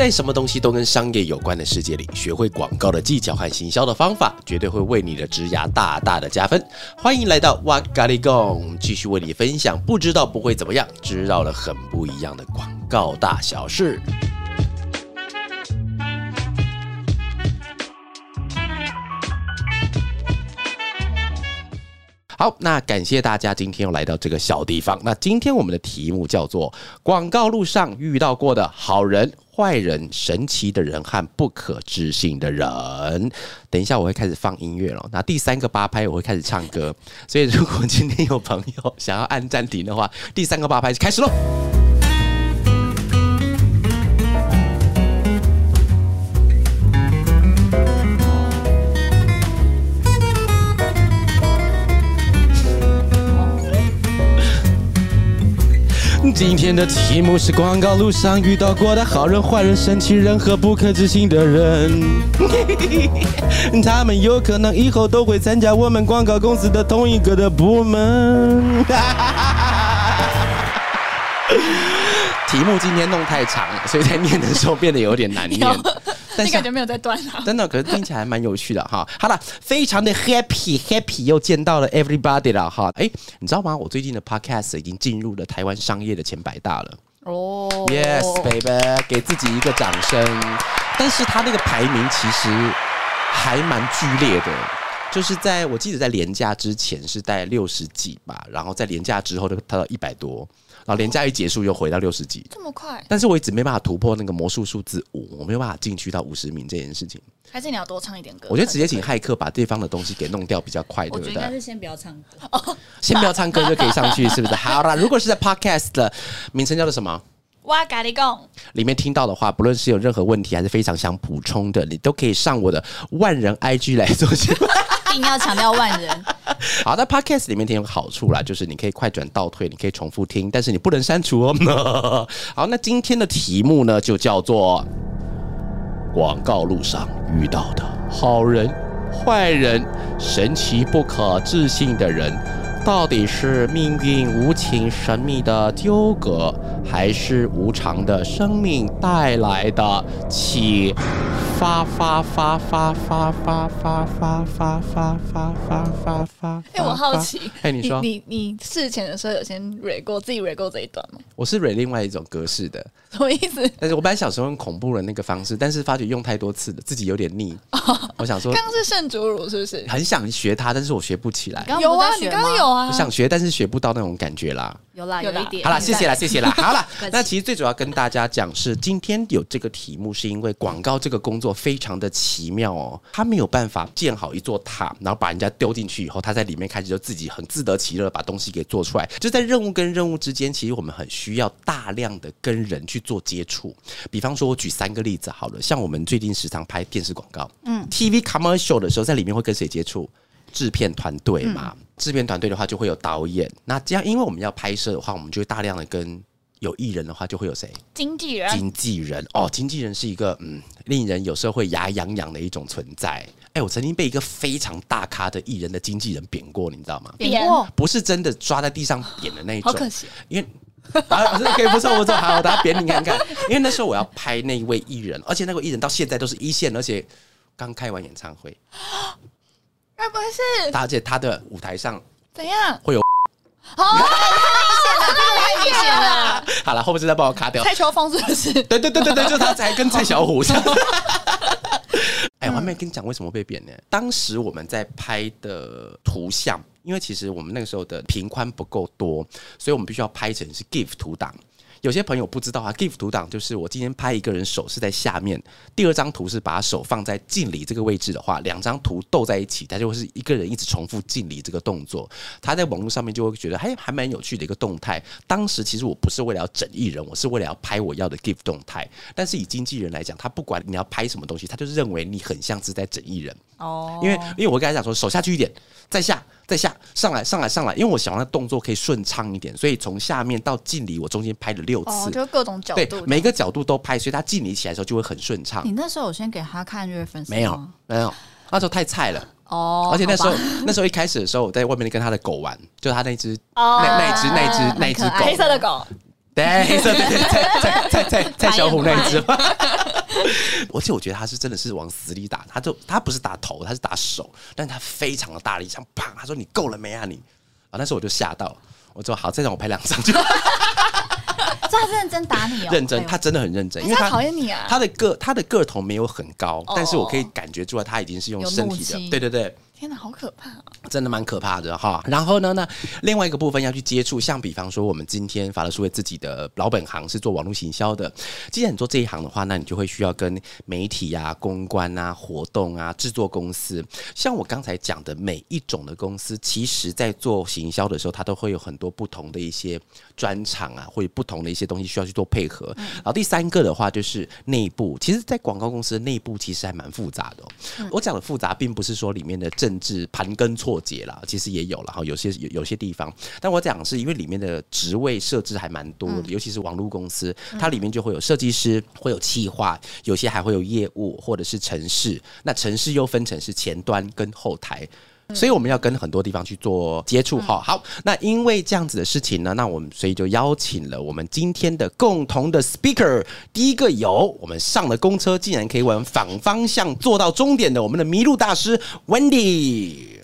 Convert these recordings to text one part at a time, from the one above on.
在什么东西都跟商业有关的世界里，学会广告的技巧和行销的方法，绝对会为你的职涯大大的加分。欢迎来到哇咖喱贡，继续为你分享不知道不会怎么样，知道了很不一样的广告大小事。好，那感谢大家今天又来到这个小地方。那今天我们的题目叫做“广告路上遇到过的好人、坏人、神奇的人和不可置信的人”。等一下我会开始放音乐了。那第三个八拍我会开始唱歌，所以如果今天有朋友想要按暂停的话，第三个八拍开始喽。今天的题目是广告路上遇到过的好人、坏人、神奇人和不可置信的人，他们有可能以后都会参加我们广告公司的同一个的部门。题目今天弄太长了，所以在念的时候变得有点难念。但是感觉没有在断啊？真的，可是听起来还蛮有趣的哈。好了，非常的 happy happy，又见到了 everybody 了哈。哎，你知道吗？我最近的 podcast 已经进入了台湾商业的前百大了。哦，Yes baby，给自己一个掌声。但是他那个排名其实还蛮剧烈的，就是在我记得在廉价之前是在六十几吧，然后在廉价之后就他到一百多。然后连假一结束又回到六十几，这么快？但是我一直没办法突破那个魔术数字五，我没有办法进去到五十名这件事情。还是你要多唱一点歌？我觉得直接请骇客把对方的东西给弄掉比较快，对不对？应该是先不要唱歌，先不要唱歌就可以上去，是不是？好啦，如果是在 Podcast 的名称叫做什么？哇咖喱贡里面听到的话，不论是有任何问题还是非常想补充的，你都可以上我的万人 IG 来做节目。一一定要强调万人。好，在 Podcast 里面听有好处啦，就是你可以快转倒退，你可以重复听，但是你不能删除哦。好，那今天的题目呢，就叫做广告路上遇到的好人、坏人、神奇不可置信的人。到底是命运无情神秘的纠葛，还是无常的生命带来的启发？发发发发发发发发发发发发发。哎，我好奇，哎，你说，你你事前的时候有先 re 过自己 re 过这一段吗？我是 re 另外一种格式的，什么意思？但是我本来小时候用恐怖的那个方式，但是发觉用太多次了，自己有点腻。我想说，刚刚是圣主乳是不是？很想学它，但是我学不起来。有啊，你刚刚有想学，但是学不到那种感觉啦。有啦，有一点。好了，谢谢啦，谢谢啦。好了，那其实最主要跟大家讲是，今天有这个题目，是因为广告这个工作非常的奇妙哦。他没有办法建好一座塔，然后把人家丢进去以后，他在里面开始就自己很自得其乐，把东西给做出来。就在任务跟任务之间，其实我们很需要大量的跟人去做接触。比方说，我举三个例子好了，像我们最近时常拍电视广告，嗯，TV commercial 的时候，在里面会跟谁接触？制片团队嘛。制片团队的话就会有导演，那这样因为我们要拍摄的话，我们就会大量的跟有艺人的话就会有谁？经纪人。经纪人哦，经纪人是一个嗯，令人有时候会牙痒痒的一种存在。哎，我曾经被一个非常大咖的艺人的经纪人扁过，你知道吗？扁过，不是真的抓在地上扁的那一种。好可惜，因为 啊，可以不错不错，好，大家扁你看看。因为那时候我要拍那一位艺人，而且那个艺人到现在都是一线，而且刚开完演唱会。该不会是？而且他的舞台上怎样会有？哦，太明显了，太明显了。好了，后面再帮我卡掉。蔡秋凤是不是？对对对对对，就他才跟蔡小虎。哎，我还没跟你讲为什么被贬呢？当时我们在拍的图像，因为其实我们那个时候的频宽不够多，所以我们必须要拍成是 GIF 图档。有些朋友不知道啊，GIF 图档就是我今天拍一个人手是在下面，第二张图是把手放在敬礼这个位置的话，两张图斗在一起，它就会是一个人一直重复敬礼这个动作。他在网络上面就会觉得，还还蛮有趣的一个动态。当时其实我不是为了要整艺人，我是为了要拍我要的 GIF 动态。但是以经纪人来讲，他不管你要拍什么东西，他就是认为你很像是在整艺人哦。因为因为我刚才讲说，手下去一点，再下。再下上来上来上来，因为我想要动作可以顺畅一点，所以从下面到敬礼，我中间拍了六次，就各种角度，对每个角度都拍，所以他敬礼起来的时候就会很顺畅。你那时候我先给他看月份，没有没有，那时候太菜了哦。而且那时候 那时候一开始的时候，我在外面跟他的狗玩，就他那只哦那那只那只那只狗，黑色的狗，对黑色对对蔡蔡蔡蔡蔡小虎那只。而且我觉得他是真的是往死里打，他就他不是打头，他是打手，但是他非常的大力，像啪，他说你够了没啊你啊，那时候我就吓到，我说好，再让我拍两张。就 这他认真打你哦，认真，他真的很认真，因为他他讨厌你啊，他的个他的个头没有很高，哦。但是我可以感觉出来他已经是用身体的，对对对。天哪，好可怕啊！真的蛮可怕的哈。然后呢，那另外一个部分要去接触，像比方说我们今天法乐书为自己的老本行是做网络行销的。既然你做这一行的话，那你就会需要跟媒体啊、公关啊、活动啊、制作公司，像我刚才讲的每一种的公司，其实在做行销的时候，它都会有很多不同的一些专场啊，或者不同的一些东西需要去做配合。然后第三个的话就是内部，其实，在广告公司的内部其实还蛮复杂的、哦。我讲的复杂，并不是说里面的政治盘根错节啦，其实也有了哈，有些有有些地方。但我讲是因为里面的职位设置还蛮多的，尤其是网络公司，它里面就会有设计师，会有企划，有些还会有业务或者是城市。那城市又分成是前端跟后台。所以我们要跟很多地方去做接触哈。好，那因为这样子的事情呢，那我们所以就邀请了我们今天的共同的 speaker。第一个有我们上了公车，竟然可以往反方向坐到终点的我们的麋鹿大师 Wendy。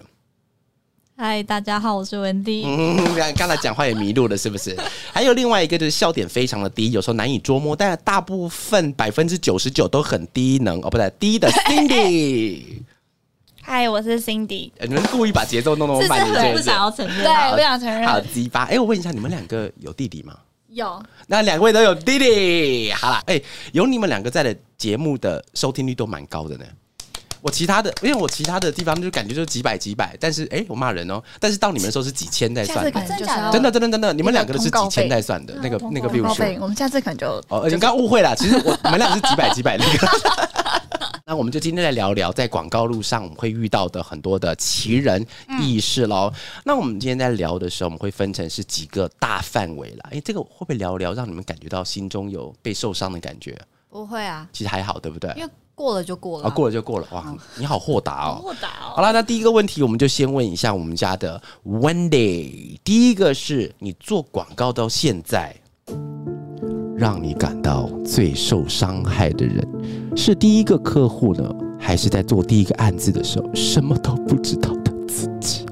嗨，大家好，我是文迪。嗯，刚刚才讲话也迷路了，是不是？还有另外一个就是笑点非常的低，有时候难以捉摸，但大部分百分之九十九都很低能哦，不对，低的 Cindy。嗨，我是 Cindy。呃你们故意把节奏弄那么这慢，是很不你是不？想要承认。对，不想承好认。鸡巴！哎、我问一下，你们两个有弟弟吗？有那两位都有弟弟，好啦，哎、有你们两个在的节目的收听率都蛮高的呢。我其他的，因为我其他的地方就感觉就是几百几百，但是哎、我骂人哦，但是到你们的时候是几千在算真的真的真的，你们两个都是几千在算的那个那个 view 数。报备，我们下次可能就哦，你刚刚误会了，其实我你们俩是几百几百那个。那我们就今天来聊聊在广告路上我们会遇到的很多的奇人异事喽。那我们今天在聊的时候，我们会分成是几个大范围啦。哎，这个会不会聊聊让你们感觉到心中有被受伤的感觉？不会啊，其实还好，对不对？因为过了就过了啊，啊。过了就过了。哇，你好豁达哦。豁达哦好了，那第一个问题，我们就先问一下我们家的 Wendy。第一个是你做广告到现在，让你感到最受伤害的人，是第一个客户呢，还是在做第一个案子的时候什么都不知道的自己？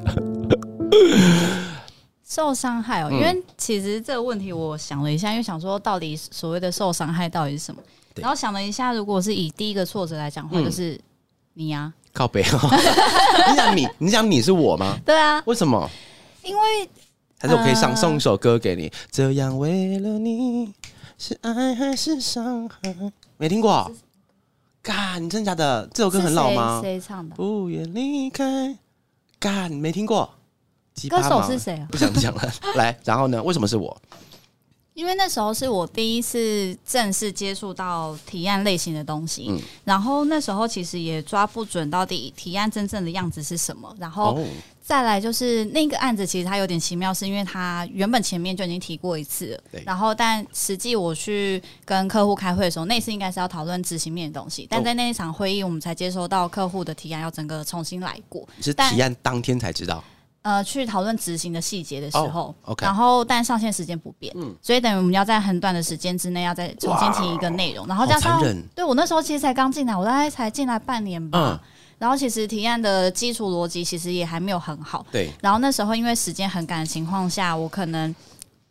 受伤害哦，嗯因为其实这个问题我想了一下，因为想说到底所谓的受伤害到底是什么，对然后想了一下，如果是以第一个挫折来讲的话，嗯就是你呀、靠背哦，你想你，你想你是我吗？对啊，为什么？因为还是我可以上呃送一首歌给你？这样为了你，是爱还是伤害？没听过？干，你真的假的？这首歌很老吗？谁谁唱的？不愿离开。干，没听过。歌手是谁啊？不想讲了。来，然后呢？为什么是我？因为那时候是我第一次正式接触到提案类型的东西，嗯然后那时候其实也抓不准到底提案真正的样子是什么，然后哦，再来就是那个案子，其实它有点奇妙，是因为它原本前面就已经提过一次了，然后但实际我去跟客户开会的时候，那次应该是要讨论执行面的东西，但在那一场会议，我们才接收到客户的提案要整个重新来过，是但提案当天才知道。呃，去讨论执行的细节的时候、然后但上线时间不变，嗯。所以等于我们要在很短的时间之内要再重新提一个内容，然后加上对我那时候其实才刚进来，我大概才进来半年吧，嗯。然后其实提案的基础逻辑其实也还没有很好，对，然后那时候因为时间很赶的情况下，我可能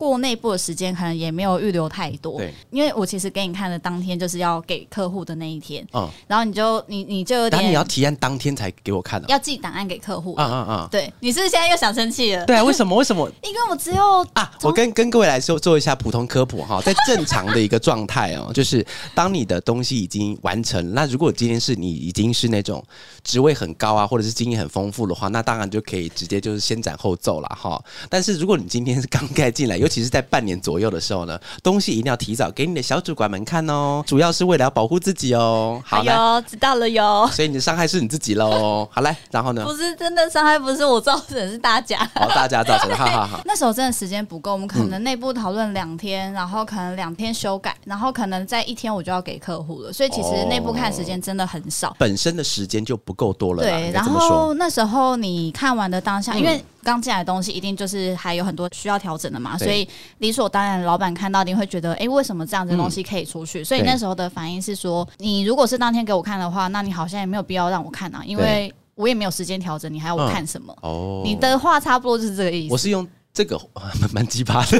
过内部的时间可能也没有预留太多。对，因为我其实给你看的当天就是要给客户的那一天，嗯，然后你就你你就有点但你要提案当天才给我看的。要寄档案给客户。嗯嗯嗯！对，你是不是现在又想生气了？对啊，为什么？为什么？因为我只有啊，我跟跟各位来说做一下普通科普哈，在正常的一个状态哦，就是当你的东西已经完成，那如果今天是你已经是那种职位很高啊，或者是经验很丰富的话，那当然就可以直接就是先斩后奏了哈。但是如果你今天是刚盖进来，尤 其实在半年左右的时候呢，东西一定要提早给你的小主管们看哦，主要是为了要保护自己哦。好来，哎，知道了哟。所以你的伤害是你自己喽。好嘞，然后呢？不是真的伤害，不是我造成，是大家。好，大家造成的，哈哈哈。那时候真的时间不够，我们可能内部讨论两天，然后可能两天修改，然后可能在一天我就要给客户了，所以其实内部看时间真的很少。本身的时间就不够多了，对，然。后那时候你看完的当下，因为刚进来的东西一定就是还有很多需要调整的嘛，所以理所当然，老板看到一定会觉得，哎、为什么这样子的东西可以出去？所以那时候的反应是说，你如果是当天给我看的话，那你好像也没有必要让我看啊，因为我也没有时间调整，你还要我看什么？哦，你的话差不多就是这个意思。我是用这个 蛮蛮鸡巴的。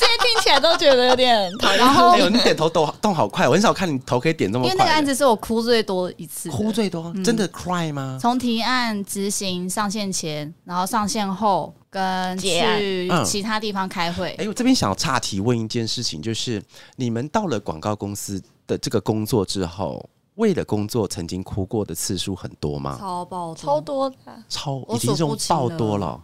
这些听起来都觉得有点讨厌。然后 哎呦，你点头动动好快，我很少看你头可以点这么快。因为那个案子是我哭最多一次，哭最多，真的 cry 吗？从提案、执行、上线前，然后上线后，跟去嗯其他地方开会。哎，我这边想要岔题问一件事情，就是你们到了广告公司的这个工作之后，为了工作曾经哭过的次数很多吗？超爆超多超已经这种数不清爆多了。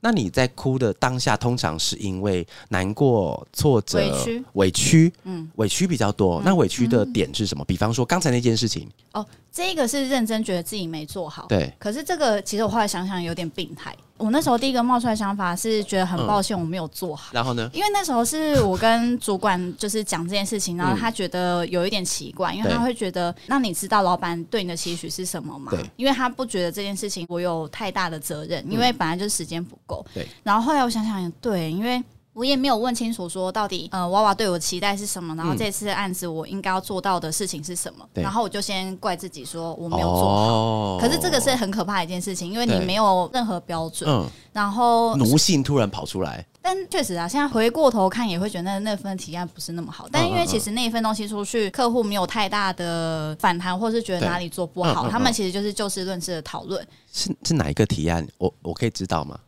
那你在哭的当下，通常是因为难过、挫折、委屈、委屈，嗯委屈比较多。那委屈的点是什么？比方说刚才那件事情，哦，这个是认真觉得自己没做好。对，可是这个其实我后来想想有点病态。我那时候第一个冒出来想法是觉得很抱歉我没有做好。然后呢？因为那时候是我跟主管就是讲这件事情，然后他觉得有一点奇怪，因为他会觉得，那你知道老板对你的期许是什么吗对？因为他不觉得这件事情我有太大的责任，因为本来就是时间不够。对。然后后来我想想也，对，因为。我也没有问清楚说到底，呃，娃娃对我期待是什么，然后嗯。这次案子我应该要做到的事情是什么，对。然后我就先怪自己说我没有做好。哦。可是这个是很可怕的一件事情，因为你没有任何标准，嗯，然后奴性突然跑出来，但确实啊，现在回过头看也会觉得那那份提案不是那么好。但因为其实那一份东西出去，客户没有太大的反弹，或是觉得哪里做不好，他们其实就是就事论事的讨论。是是哪一个提案？我我可以知道吗？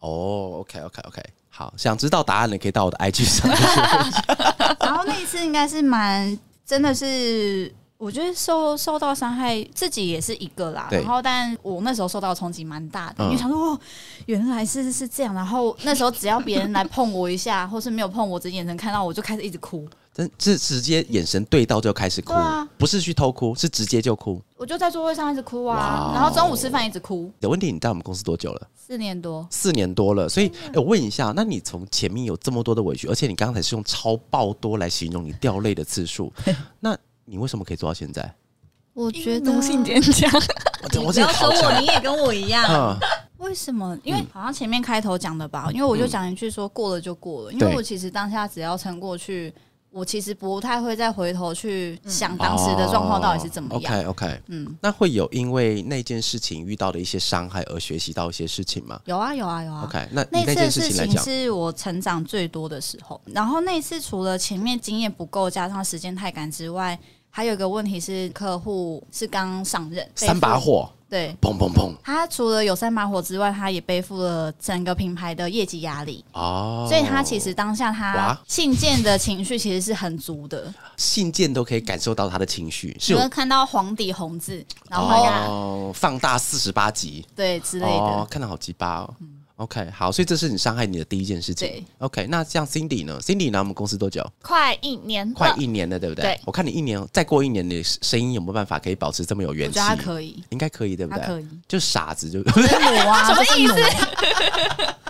哦，OK OK OK，好，想知道答案的可以到我的 IG 上。然后那一次应该是蛮真的是。我觉得受受到伤害，自己也是一个啦。对然后，但我那时候受到冲击蛮大的，嗯因为想说哦，原来是是这样。然后那时候只要别人来碰我一下，或是没有碰我，只眼神看到我就开始一直哭。真是直接眼神对到就开始哭，对啊不是去偷哭，是直接就哭。我就在座位上一直哭哇啊，然后中午吃饭一直哭，有问题，你在我们公司多久了？四年多。四年多了，所以、诶我问一下，那你从前面有这么多的委屈，而且你刚才是用超爆多来形容你掉泪的次数，那你为什么可以做到现在？我觉得奴性坚强，我这我不要说我，你也跟我一样。嗯，为什么？因为好像前面开头讲的吧，因为我就讲一句说过了就过了，因为我其实当下只要撑过去，我其实不太会再回头去想当时的状况到底是怎么样。OK OK，嗯，那会有因为那件事情遇到的一些伤害而学习到一些事情吗有啊有啊有啊。？OK，那那次的以那件事事情是我成长最多的时候，然后那次除了前面经验不够，加上时间太赶之外，还有一个问题是客户是刚上任，三把，火，对，砰砰砰，他除了有三把火之外，他也背负了整个品牌的业绩压力，哦，所以他其实当下他信件的情绪其实是很足的，信件都可以感受到他的情绪，是有看到黄底红字，然后哦，放大四十八集。对之类哦的，，看到好鸡巴哦。OK，好，所以这是你伤害你的第一件事情对。OK，那像 Cindy 呢？Cindy 来我们公司多久？快一年了，快一年了，对不对？对我看你一年，再过一年，你的声音有没有办法可以保持这么有元气？我觉得他可以，应该可以，对不对？可以，就傻子就 我啊，什么意思？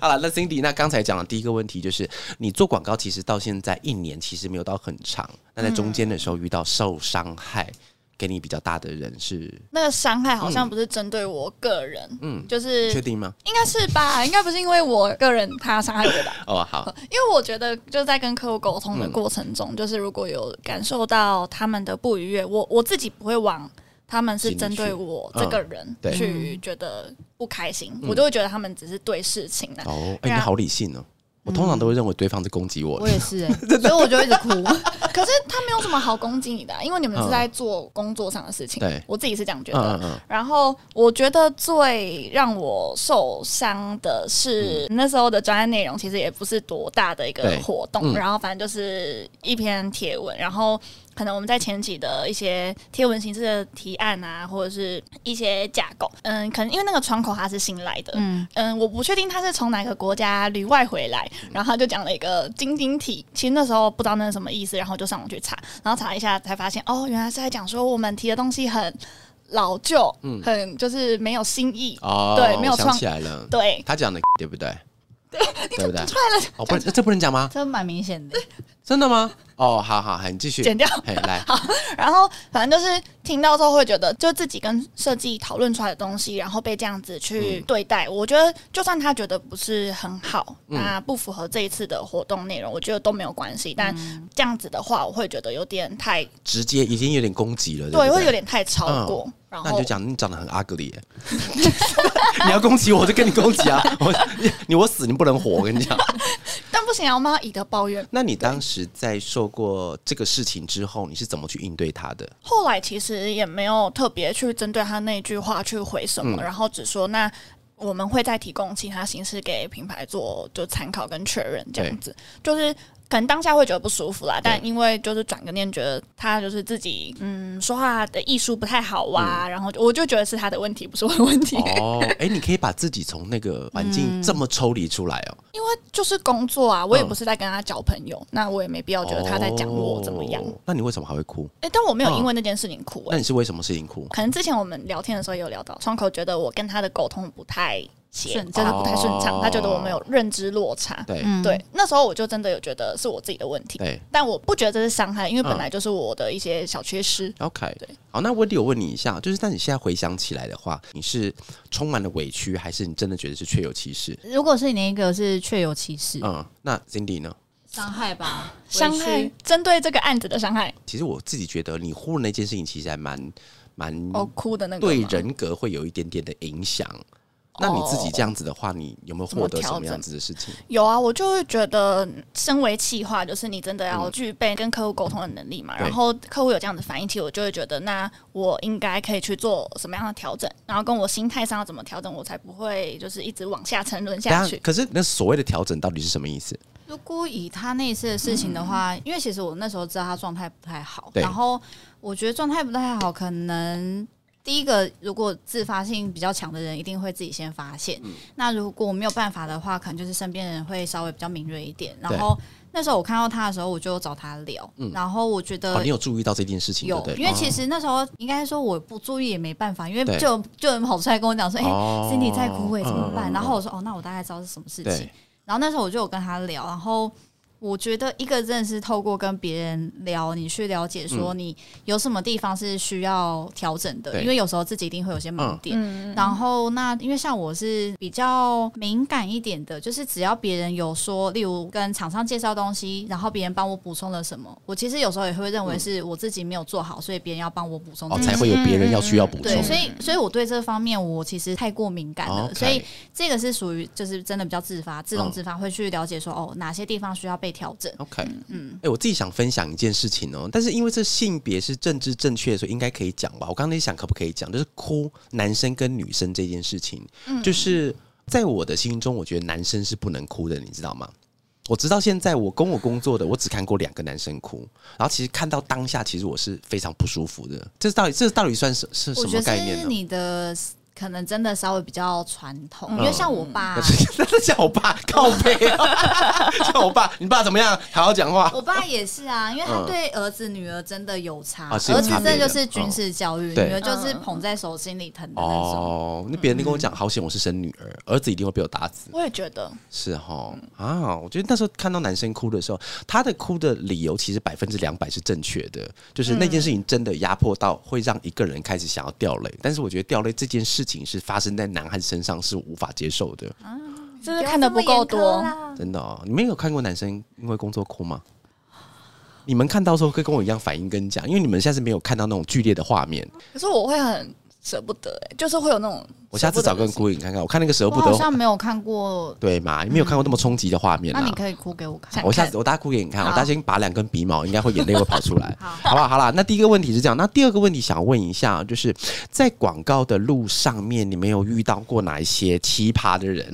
好了。那 Cindy，那刚才讲的第一个问题就是，你做广告其实到现在一年其实没有到很长，那在中间的时候遇到受伤害，给你比较大的人是，那个伤害好像不是针对我个人，嗯，就是确定吗？应该是吧？应该不是因为我个人他伤害我吧？哦，好，因为我觉得就在跟客户沟通的过程中，就是如果有感受到他们的不愉悦，我我自己不会往他们是针对我这个人去觉得不开心，我就会觉得他们只是对事情啊。哦，哎、你好理性哦。我通常都会认为对方是攻击我的我也是、欸，所以我就一直哭。可是他没有什么好攻击你的啊、因为你们是在做工作上的事情。对我自己是这样觉嗯得。嗯嗯，然后我觉得最让我受伤的是、那时候的专案内容，其实也不是多大的一个活动，嗯然后反正就是一篇贴文，然后可能我们在前期的一些贴文形式的提案啊，或者是一些架构，嗯，可能因为那个窗口他是新来的，嗯，嗯，我不确定他是从哪个国家旅外回来，然后他就讲了一个晶晶体，其实那时候不知道那是什么意思，然后就上网去查，然后查一下才发现，哦，原来是在讲说我们提的东西很老旧，嗯很就是没有新意，哦，对没有创起来了，对，他讲的 对不对？对，对不对？哦，不能，这不能讲吗？这蛮明显的。真的吗？哦，好好，好，你继续。剪掉。嘿，来，然后反正就是听到之后会觉得，就自己跟设计讨论出来的东西，然后被这样子去对待，我觉得就算他觉得不是很好，那不符合这一次的活动内容，我觉得都没有关系。但这样子的话，我会觉得有点太直接已经有点攻击了，对，不会有点太超过。然后那你就讲你长得很 ugly，耶 你要攻击我，我就跟你攻击啊！我你你我死你不能活，我跟你讲。但不行啊，我们要以德报怨。那你当时在受过这个事情之后，你是怎么去应对他的？后来其实也没有特别去针对他那句话去回什么，然后只说那我们会再提供其他形式给品牌做就参考跟确认，这样子就是。可能当下会觉得不舒服啦，但因为就是转个念，觉得他就是自己嗯说话的艺术不太好哇，然后我就觉得是他的问题，不是我的问题。哦，哎，你可以把自己从那个环境这么抽离出来哦。因为就是工作啊，我也不是在跟他交朋友，那我也没必要觉得他在讲我怎么样。那你为什么还会哭？哎，但我没有因为那件事情哭。那你是为什么事情哭？可能之前我们聊天的时候也有聊到，窗口觉得我跟他的沟通不太。顺真的不太顺畅，他觉得我们有认知落差。对对，那时候我就真的有觉得是我自己的问题。对，但我不觉得这是伤害，因为本来就是我的一些小缺失。OK，对。好，那温迪，我问你一下，就是但你现在回想起来的话，你是充满了委屈，还是你真的觉得是确有其事？如果是你那一个是确有其事，嗯，那 Cindy 呢？伤害吧，伤害。针对这个案子的伤害，其实我自己觉得你忽了那件事情，其实还蛮蛮哦哭的那个，对人格会有一点点的影响。那你自己这样子的话，你有没有获得什么样子的事情？有啊，我就会觉得，身为企划，就是你真的要具备跟客户沟通的能力嘛。然后客户有这样的反应，其实我就会觉得，那我应该可以去做什么样的调整？然后跟我心态上要怎么调整，我才不会就是一直往下沉沦下去。可是那所谓的调整到底是什么意思？如果以他那次的事情的话，因为其实我那时候知道他状态不太好，然后我觉得状态不太好，可能。第一个，如果自发性比较强的人，一定会自己先发现。那如果没有办法的话，可能就是身边人会稍微比较敏锐一点。然后那时候我看到他的时候，我就找他聊。然后我觉得你有注意到这件事情，有，因为其实那时候应该说我不注意也没办法，因为就就有人跑出来跟我讲说：“哎，Cindy 在枯萎怎么办？”然后我说：“哦，那我大概知道是什么事情。”然后那时候我就有跟他聊，然后。我觉得一个真的是透过跟别人聊，你去了解说你有什么地方是需要调整的，因为有时候自己一定会有些盲点。然后那因为像我是比较敏感一点的，就是只要别人有说，例如跟厂商介绍东西，然后别人帮我补充了什么，我其实有时候也会认为是我自己没有做好，所以别人要帮我补充，哦，才会有别人要需要补充。对，所以所以我对这方面我其实太过敏感了，所以这个是属于就是真的比较自发、自动自发会去了解说哦哪些地方需要被。调整，OK，嗯，哎，我自己想分享一件事情哦，但是因为这性别是政治正确，所以应该可以讲吧。我刚才想可不可以讲，就是哭男生跟女生这件事情，就是在我的心中，我觉得男生是不能哭的，你知道吗？我直到现在，我跟我工作的，我只看过两个男生哭，然后其实看到当下，其实我是非常不舒服的。这到底这到底算是是什么概念呢？你的。可能真的稍微比较传统，因为像我爸，像我爸 靠背，像我爸，你爸怎么样？好好讲话。我爸也是啊，因为他对儿子女儿真的有差，儿子真的就是军事教育，女儿就是捧在手心里疼的那种。哦，那别人跟我讲，好险我是生女儿，儿子一定会被我打死。我也觉得是哈啊，我觉得那时候看到男生哭的时候，他的哭的理由其实百分之两百是正确的，就是那件事情真的压迫到会让一个人开始想要掉泪。但是我觉得掉泪这件事。情是发生在男孩身上是无法接受的，这是看的不够多，真的哦。你们有看过男生因为工作哭吗？你们看到时候会跟我一样反应跟讲，因为你们现在是没有看到那种剧烈的画面。可是我会很。舍不得哎，就是会有那种。我下次找个人哭给你看看，我看那个舍不得。好像没有看过。对嘛？你没有看过那么冲击的画面。那你可以哭给我看。我下次我大家哭给你看，我大家先拔两根鼻毛，应该会眼泪会跑出来。好，好不好？好了，那第一个问题是这样，那第二个问题想问一下，就是在广告的路上面，你们有遇到过哪一些奇葩的人？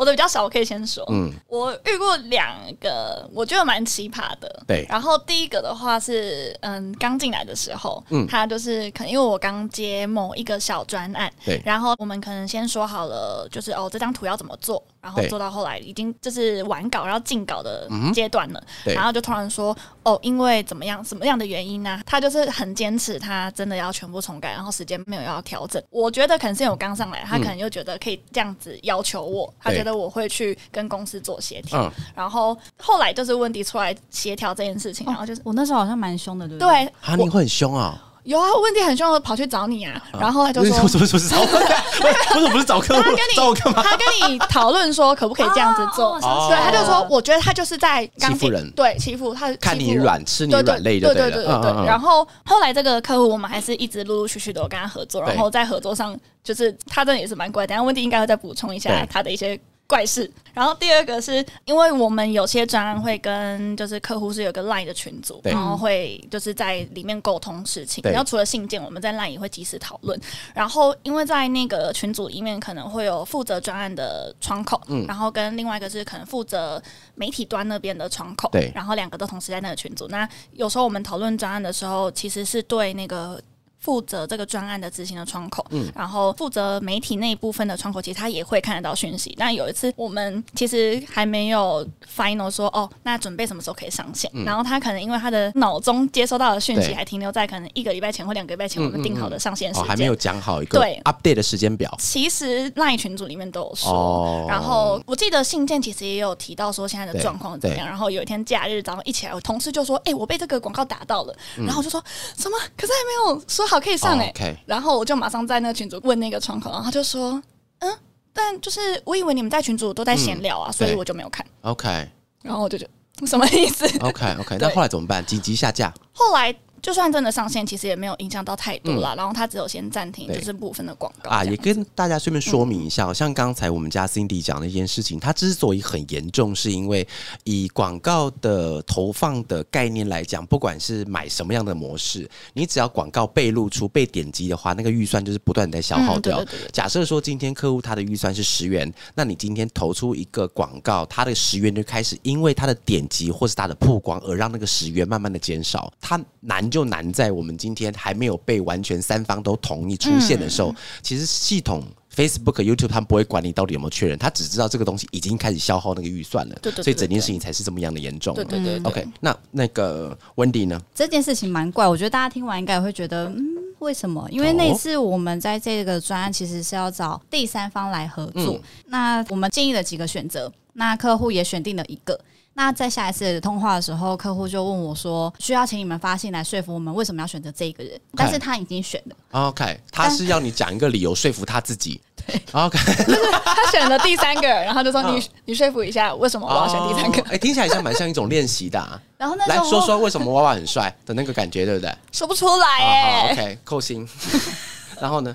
我的比较少，我可以先说。嗯，我遇过两个，我觉得蛮奇葩的。对。然后第一个的话是，嗯，刚进来的时候，嗯，他就是可能因为我刚接某一个小专案，对。然后我们可能先说好了，就是哦，这张图要怎么做，然后做到后来已经就是完稿，然后进稿的阶段了，然后就突然说哦，因为怎么样，什么样的原因呢？他就是很坚持，他真的要全部重改，然后时间没有要调整。我觉得可能是我刚上来，他可能又觉得可以这样子要求我，他觉得我会去跟公司做协调。然后后来就是问题出来协调这件事情，然后就是我那时候好像蛮凶的，对不对？对，啊，你会很凶啊。有啊，问题很凶，跑去找你啊，然后他就说：“ 为什么不是找我？为什么不是找客户？找我干嘛？他跟你讨论说可不可以这样子做？对，他就说，我觉得他就是在欺负人，对，欺负他，看你软，吃你软肋对对对对对。然后后来这个客户，我们还是一直陆陆续续的跟他合作，然后在合作上，就是他真的也是蛮乖。等下问题应该会再补充一下他的一些。怪事，然后第二个是因为我们有些专案会跟就是客户是有个 line 的群组，然后会就是在里面沟通事情。然后除了信件，我们在 line 也会及时讨论。然后因为在那个群组里面可能会有负责专案的窗口，嗯，然后跟另外一个是可能负责媒体端那边的窗口，对，然后两个都同时在那个群组。那有时候我们讨论专案的时候，其实是对那个。负责这个专案的执行的窗口，嗯，然后负责媒体那一部分的窗口，其实他也会看得到讯息。但有一次，我们其实还没有 final 说哦，那准备什么时候可以上线？然后他可能因为他的脑中接收到的讯息还停留在可能一个礼拜前或两个礼拜前我们定好的上线时间，还没有讲好一个对 update 的时间表。其实那一群组里面都有说，然后我记得信件其实也有提到说现在的状况怎么样。然后有一天假日早上一起来，我同事就说：“哎，我被这个广告打到了。”然后我就说什么？可是还没有说。好，可以上哎，然后我就马上在那个群组问那个窗口，然后他就说，嗯，但就是我以为你们在群组都在闲聊啊，所以我就没有看。OK，然后我就觉得什么意思？OK OK，那后来怎么办？紧急下架。后来。就算真的上线，其实也没有影响到太多啦。然后他只有先暂停，就是部分的广告啊。也跟大家顺便说明一下，像刚才我们家 Cindy 讲的一件事情，它之所以很严重，是因为以广告的投放的概念来讲，不管是买什么样的模式，你只要广告被露出、被点击的话，那个预算就是不断在消耗掉。假设说今天客户他的预算是十元，那你今天投出一个广告，他的十元就开始因为他的点击或是他的曝光而让那个十元慢慢的减少，它难。就难在我们今天还没有被完全三方都同意出现的时候，其实系统 Facebook、YouTube 他们不会管你到底有没有确认，他只知道这个东西已经开始消耗那个预算了，对对，所以整件事情才是这么样的严重。对对对，OK，那那个 Wendy 呢？这件事情蛮怪，我觉得大家听完应该会觉得，嗯，为什么？因为那次我们在这个专案其实是要找第三方来合作，那我们建议了几个选择，那客户也选定了一个。那在下一次通话的时候，客户就问我说：“需要请你们发信来说服我们为什么要选择这一个人？”但是他已经选了。OK，他是要你讲一个理由说服他自己。对，OK，就是他选了第三个，然后就说：“你你说服一下，为什么我要选第三个？”哎，听起来像蛮像一种练习的。然后来说说为什么娃娃很帅的那个感觉，对不对？说不出来哎。OK，扣星。然后呢？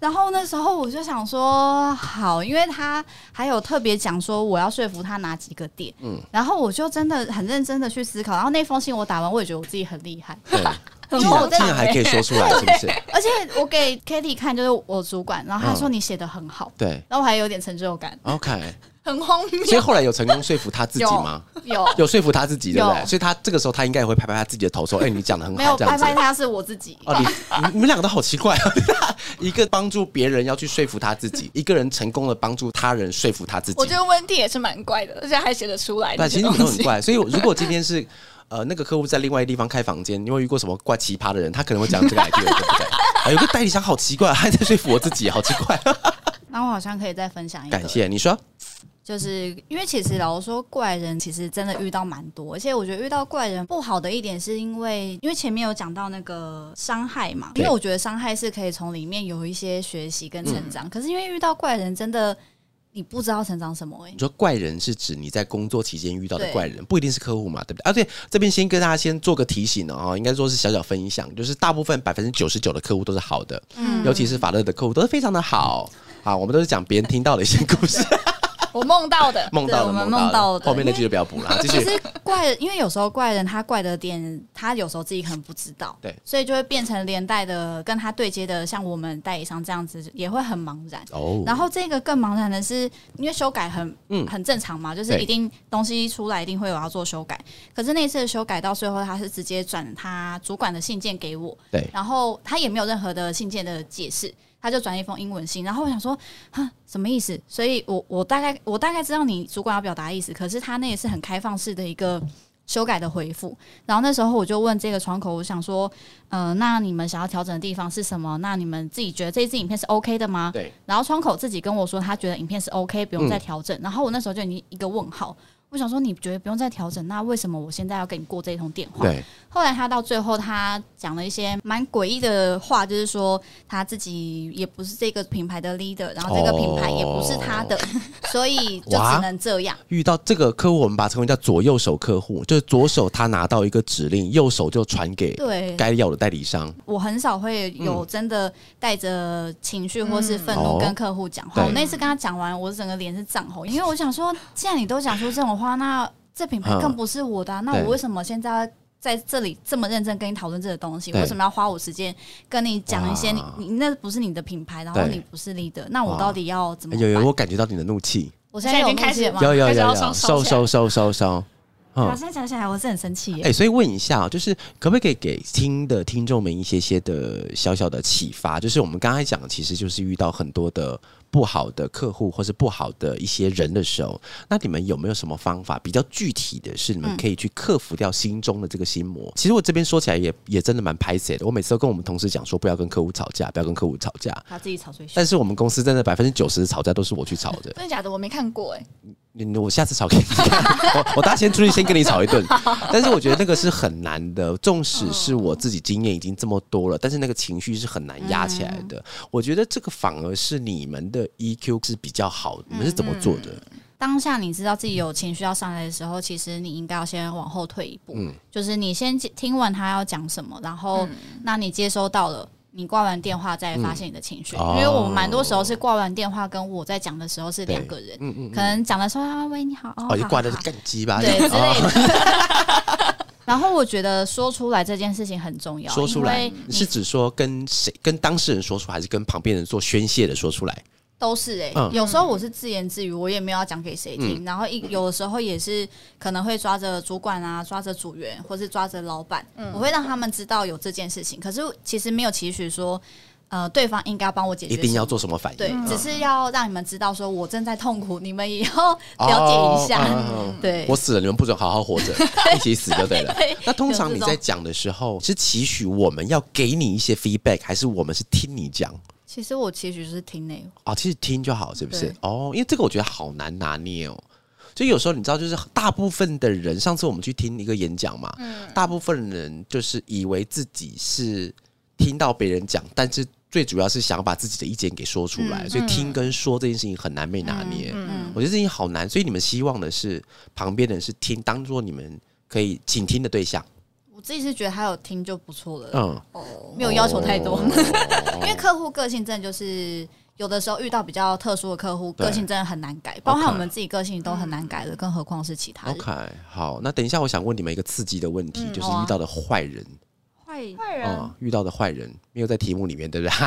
然后那时候我就想说好，因为他还有特别讲说我要说服他哪几个点，嗯，然后我就真的很认真的去思考。然后那封信我打完，我也觉得我自己很厉害，对然竟然还可以说出来，是不是？而且我给 Kitty 看，就是我主管，然后他说你写的很好，对，然后我还有点成就感。OK。很荒谬，所以后来有成功说服他自己吗？有有说服他自己，对不对？所以他这个时候他应该也会拍拍他自己的头，说：“哎，你讲的很好。”没有拍拍他是我自己。哦，你你们两个都好奇怪啊！一个帮助别人要去说服他自己，一个人成功的帮助他人说服他自己。我觉得温蒂也是蛮怪的，而且还写得出来。对，其实你们都很怪。所以如果今天是呃那个客户在另外一个地方开房间，你会遇过什么怪奇葩的人？他可能会讲这个 idea，对不对？有个代理商好奇怪，还在说服我自己，好奇怪。那我好像可以再分享一个。感谢你说。就是因为其实老实说，怪人其实真的遇到蛮多，而且我觉得遇到怪人不好的一点，是因为因为前面有讲到那个伤害嘛，因为我觉得伤害是可以从里面有一些学习跟成长。可是因为遇到怪人，真的你不知道成长什么。你说怪人是指你在工作期间遇到的怪人，不一定是客户嘛，对不对？啊，且，这边先跟大家先做个提醒哦，应该说是小小分享，就是大部分百分之九十九的客户都是好的，嗯，尤其是法乐的客户都是非常的好啊。我们都是讲别人听到的一些故事。我梦到的，梦到的，梦到的，后面那句就不要补了。其实怪人，因为有时候怪人他怪的点，他有时候自己可能不知道，对，所以就会变成连带的跟他对接的，像我们代理商这样子，也会很茫然。哦。然后这个更茫然的是，因为修改很嗯很正常嘛，就是一定东西出来一定会有要做修改。可是那次的修改到最后，他是直接转他主管的信件给我，对，然后他也没有任何的信件的解释。他就转一封英文信，然后我想说，哈，什么意思？所以我我大概我大概知道你主管要表达意思，可是他那也是很开放式的一个修改的回复。然后那时候我就问这个窗口，我想说，呃，那你们想要调整的地方是什么？那你们自己觉得这支影片是 OK 的吗？对。然后窗口自己跟我说，他觉得影片是 OK，不用再调整。然后我那时候就已经一个问号。我想说，你觉得不用再调整，那为什么我现在要给你过这一通电话？对。后来他到最后，他讲了一些蛮诡异的话，就是说他自己也不是这个品牌的 leader，然后这个品牌也不是他的，所以就只能这样。遇到这个客户，我们把它称为叫左右手客户，就是左手他拿到一个指令，右手就传给对该要的代理商。我很少会有真的带着情绪或是愤怒跟客户讲话。我那次跟他讲完，我整个脸是涨红，因为我想说，既然你都讲出这种话，那这品牌更不是我的，那我为什么现在在这里这么认真跟你讨论这个东西？为什么要花我时间跟你讲一些你你那不是你的品牌，然后你不是 leader，那我到底要怎么？有有，我感觉到你的怒气。我现在已经开始有有有有收收收收收。我现在想起来，我是很生气。哎，所以问一下，就是可不可以给听的听众们一些些的小小的启发？就是我们刚才讲，其实就是遇到很多的。不好的客户或是不好的一些人的时候，那你们有没有什么方法比较具体的是，你们可以去克服掉心中的这个心魔？其实我这边说起来也也真的蛮拍死的。我每次都跟我们同事讲说，不要跟客户吵架，不要跟客户吵架，他自己吵最凶。但是我们公司真的百分之九十的吵架都是我去吵的，真的假的？我没看过哎。我下次吵给你看，我我大家先出去先跟你吵一顿。但是我觉得那个是很难的，纵使是我自己经验已经这么多了，但是那个情绪是很难压起来的。我觉得这个反而是你们的 EQ 是比较好，你们是怎么做的？当下你知道自己有情绪要上来的时候，其实你应该要先往后退一步，嗯，就是你先听完他要讲什么，然后那你接收到了。你挂完电话再发现你的情绪，因为我们蛮多时候是挂完电话跟我在讲的时候是两个人，嗯嗯，可能讲的时候啊喂你好，哦，你挂的是更鸡吧，对之类的。然后我觉得说出来这件事情很重要，说出来。是指说跟谁跟当事人说出，还是跟旁边人做宣泄的说出来？都是哎，有时候我是自言自语，我也没有要讲给谁听。然后一有的时候也是可能会抓着主管啊，抓着组员，或是抓着老板，我会让他们知道有这件事情。可是其实没有期许说，呃，对方应该帮我解决，一定要做什么反应？对，只是要让你们知道，说我正在痛苦，你们也要了解一下。对，我死了，你们不准好好活着，一起死就对了。那通常你在讲的时候，是期许我们要给你一些 feedback，还是我们是听你讲？其实我其实是听内容哦，其实听就好，是不是？哦，因为这个我觉得好难拿捏哦。就有时候你知道，就是大部分的人，上次我们去听一个演讲嘛，嗯，大部分人就是以为自己是听到别人讲，但是最主要是想把自己的意见给说出来，所以听跟说这件事情很难被拿捏。嗯，我觉得这件事情好难，所以你们希望的是旁边的人是听，当做你们可以倾听的对象。我自己是觉得他有听就不错了，嗯，哦，没有要求太多，因为客户个性真的就是有的时候遇到比较特殊的客户，个性真的很难改，包括我们自己个性都很难改的，更何况是其他人。OK，好，那等一下我想问你们一个刺激的问题，就是遇到的坏人，坏坏人，遇到的坏人没有在题目里面，对不对？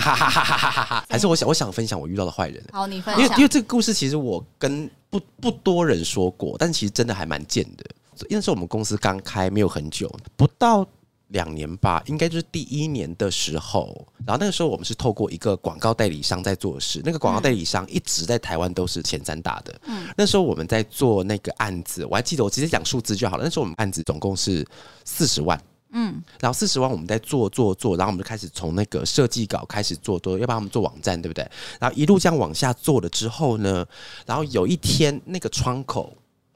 还是我想我想分享我遇到的坏人，好，你分享，因为因为这个故事其实我跟不不多人说过，但其实真的还蛮贱的。因为是我们公司刚开没有很久，不到两年吧，应该就是第一年的时候。然后那个时候我们是透过一个广告代理商在做事，那个广告代理商一直在台湾都是前三大的。嗯，那时候我们在做那个案子，我还记得，我直接讲数字就好了。那时候我们案子总共是四十万。嗯，然后四十万我们在做做做，然后我们就开始从那个设计稿开始做，都要帮他们做网站，对不对？然后一路这样往下做了之后呢，然后有一天那个窗口。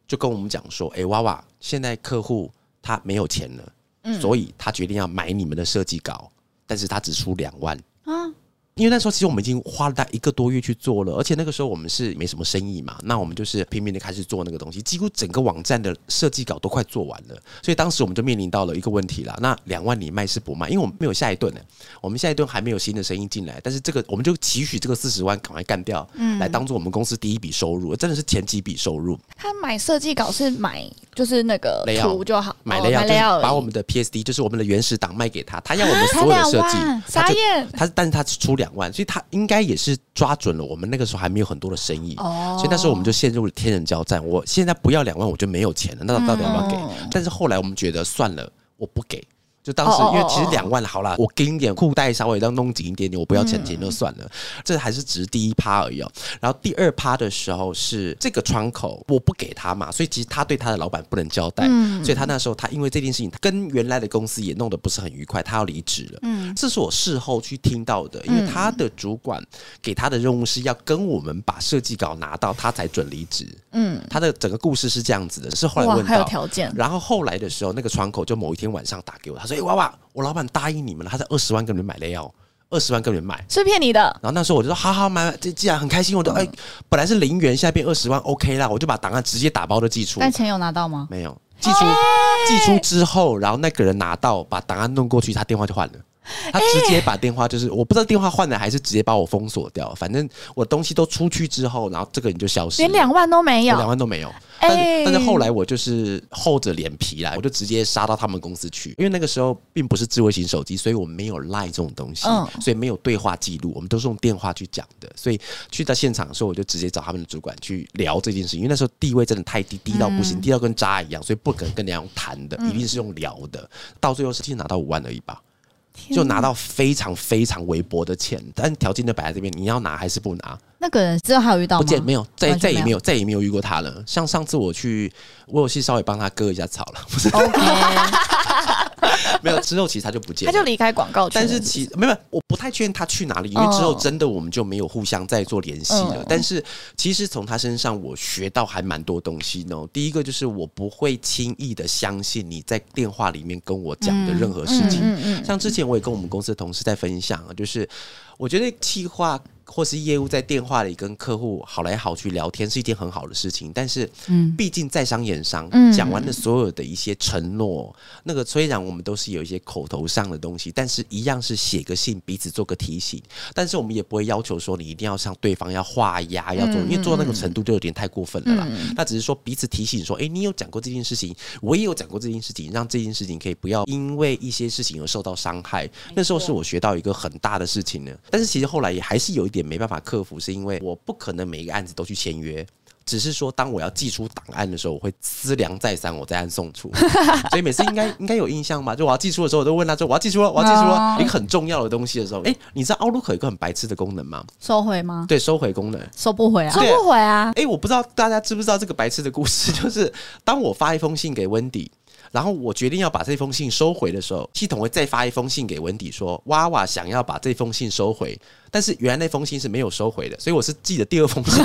就跟我们讲说，哎，娃娃，现在客户他没有钱了，所以他决定要买你们的设计稿，但是他只出两万啊。因为那时候其实我们已经花了大一个多月去做了，而且那个时候我们是没什么生意嘛，那我们就是拼命的开始做那个东西，几乎整个网站的设计稿都快做完了，所以当时我们就面临到了一个问题了。那两万你卖是不卖？因为我们没有下一顿呢，我们下一顿还没有新的生意进来，但是这个我们就期许这个四十万赶快干掉，嗯，来当做我们公司第一笔收入，真的是前几笔收入。他买设计稿是买就是那个图就好，买了要把我们的 PSD 就是我们的原始档卖给他，他要我们所有的设计，傻眼，他但是他出两万，所以他应该也是抓准了我们那个时候还没有很多的生意，所以那时候我们就陷入了天人交战。我现在不要两万，我就没有钱了，那到底要不要给？但是后来我们觉得算了，我不给，就当时因为其实两万好啦，我给你点裤带稍微要弄紧一点点，我不要钱钱就算了。这还是只是第一趴而已哦。然后第二趴的时候是这个窗口我不给他嘛，所以其实他对他的老板不能交代，所以他那时候他因为这件事情跟原来的公司也弄得不是很愉快，他要离职了。嗯，这是我事后去听到的，因为他的主管给他的任务是要跟我们把设计稿拿到，他才准离职。嗯，他的整个故事是这样子的，是后来问到条件，然后后来的时候，那个窗口就某一天晚上打给我，他说。娃娃，我老板答应你们了，他在二十万跟你们买药，二十万跟你们买是骗你的。然后那时候我就说好好买，这既然很开心，我就哎，本来是零元，现在变二十万，OK 啦，我就把档案直接打包的寄出。但钱有拿到吗？没有，寄出寄出之后，然后那个人拿到，把档案弄过去，他电话就换了。他直接把电话就是我不知道电话换了还是直接把我封锁掉，反正我东西都出去之后，然后这个人就消失，连两万都没有，两万都没有。但但是后来我就是厚着脸皮啦，我就直接杀到他们公司去，因为那个时候并不是智慧型手机，所以我们没有赖这种东西，所以没有对话记录，我们都是用电话去讲的。所以去到现场的时候，我就直接找他们的主管去聊这件事情，因为那时候地位真的太低，低到不行，低到跟渣一样，所以不可能跟人家用谈的，一定是用聊的。到最后是实拿到五万而已吧。就拿到非常非常微薄的钱，但条件就摆在这边，你要拿还是不拿？那个人之后还有遇到吗？不见没有，再再也没有，再也没有遇过他了。像上次我去，我有去稍微帮他割一下草了，不是？没有之后，其实他就不见，他就离开广告圈。但是其没有，我不太确定他去哪里，因为之后真的我们就没有互相再做联系了。但是其实从他身上我学到还蛮多东西呢。第一个就是我不会轻易的相信你在电话里面跟我讲的任何事情。像之前我也跟我们公司的同事在分享啊，就是我觉得企划。或是业务在电话里跟客户好来好去聊天是一件很好的事情，但是，嗯，毕竟在商言商，讲完了所有的一些承诺，那个虽然我们都是有一些口头上的东西，但是一样是写个信，彼此做个提醒，但是我们也不会要求说你一定要向对方要画押要做，因为做到那个程度就有点太过分了啦。那只是说彼此提醒说，哎，你有讲过这件事情，我也有讲过这件事情，让这件事情可以不要因为一些事情而受到伤害。那时候是我学到一个很大的事情呢，但是其实后来也还是有一点。也没办法克服，是因为我不可能每一个案子都去签约，只是说当我要寄出档案的时候，我会思量再三，我再按送出。所以每次应该应该有印象吧？就我要寄出的时候，我都问他说：“我要寄出了，我要寄出了。”一个很重要的东西的时候，哎，你知道 Outlook 有一个很白痴的功能吗？收回吗？对，收回功能，收不回啊，收不回啊。哎，我不知道大家知不知道这个白痴的故事，就是当我发一封信给温迪。然后我决定要把这封信收回的时候，系统会再发一封信给文迪说：“娃娃想要把这封信收回，但是原来那封信是没有收回的，所以我是寄的第二封信。”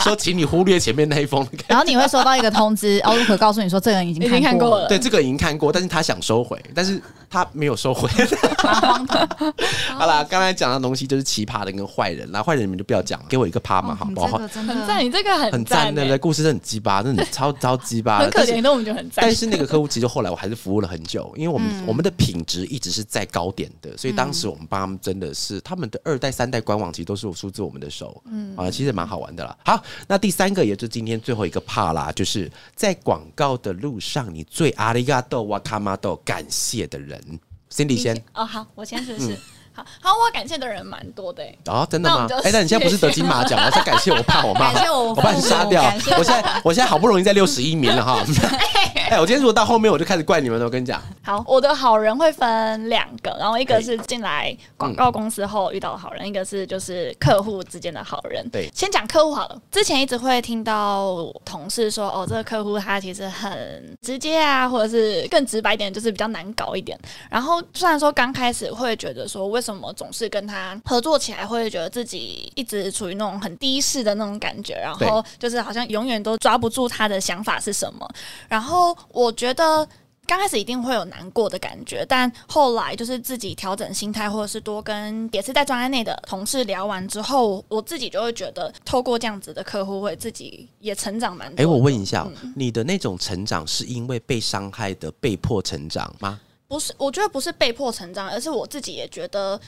说，请你忽略前面那一封。然后你会收到一个通知，奥路可告诉你说，这个人已经看过了。对，这个已经看过，但是他想收回，但是他没有收回。好了，刚才讲的东西就是奇葩的跟坏人，那坏人你们就不要讲，给我一个趴嘛，好不好？很赞，你这个很很赞的，故事是很鸡巴，真的超超鸡巴，很可怜的，我们就很赞。但是那个客户其实后来我还是服务了很久，因为我们我们的品质一直是在高点的，所以当时我们帮他们真的是他们的二代三代官网其实都是我出自我们的手，嗯啊，其实蛮好玩的啦。好。那第三个也是今天最后一个怕啦，就是在广告的路上，你最阿里嘎多哇卡玛多感谢的人，Cindy 先。哦，好，我先试试？好，好，我感谢的人蛮多的，哦，真的吗？哎，那你现在不是得金马奖吗？在感谢我爸我妈，感谢我，我把你杀掉。我现在我现在好不容易在六十一名了哈。哎，我今天如果到后面我就开始怪你们了。我跟你讲，好，我的好人会分两个，然后一个是进来广告公司后遇到的好人，一个是就是客户之间的好人。对，先讲客户好了。之前一直会听到同事说，哦，这个客户他其实很直接啊，或者是更直白一点，就是比较难搞一点。然后虽然说刚开始会觉得说，为什么总是跟他合作起来，会觉得自己一直处于那种很低视的那种感觉，然后就是好像永远都抓不住他的想法是什么。然后我觉得刚开始一定会有难过的感觉，但后来就是自己调整心态，或者是多跟也是在专案内的同事聊完之后，我自己就会觉得，透过这样子的客户，会自己也成长蛮多。哎，我问一下，你的那种成长是因为被伤害的被迫成长吗？不是，我觉得不是被迫成长，而是我自己也觉得。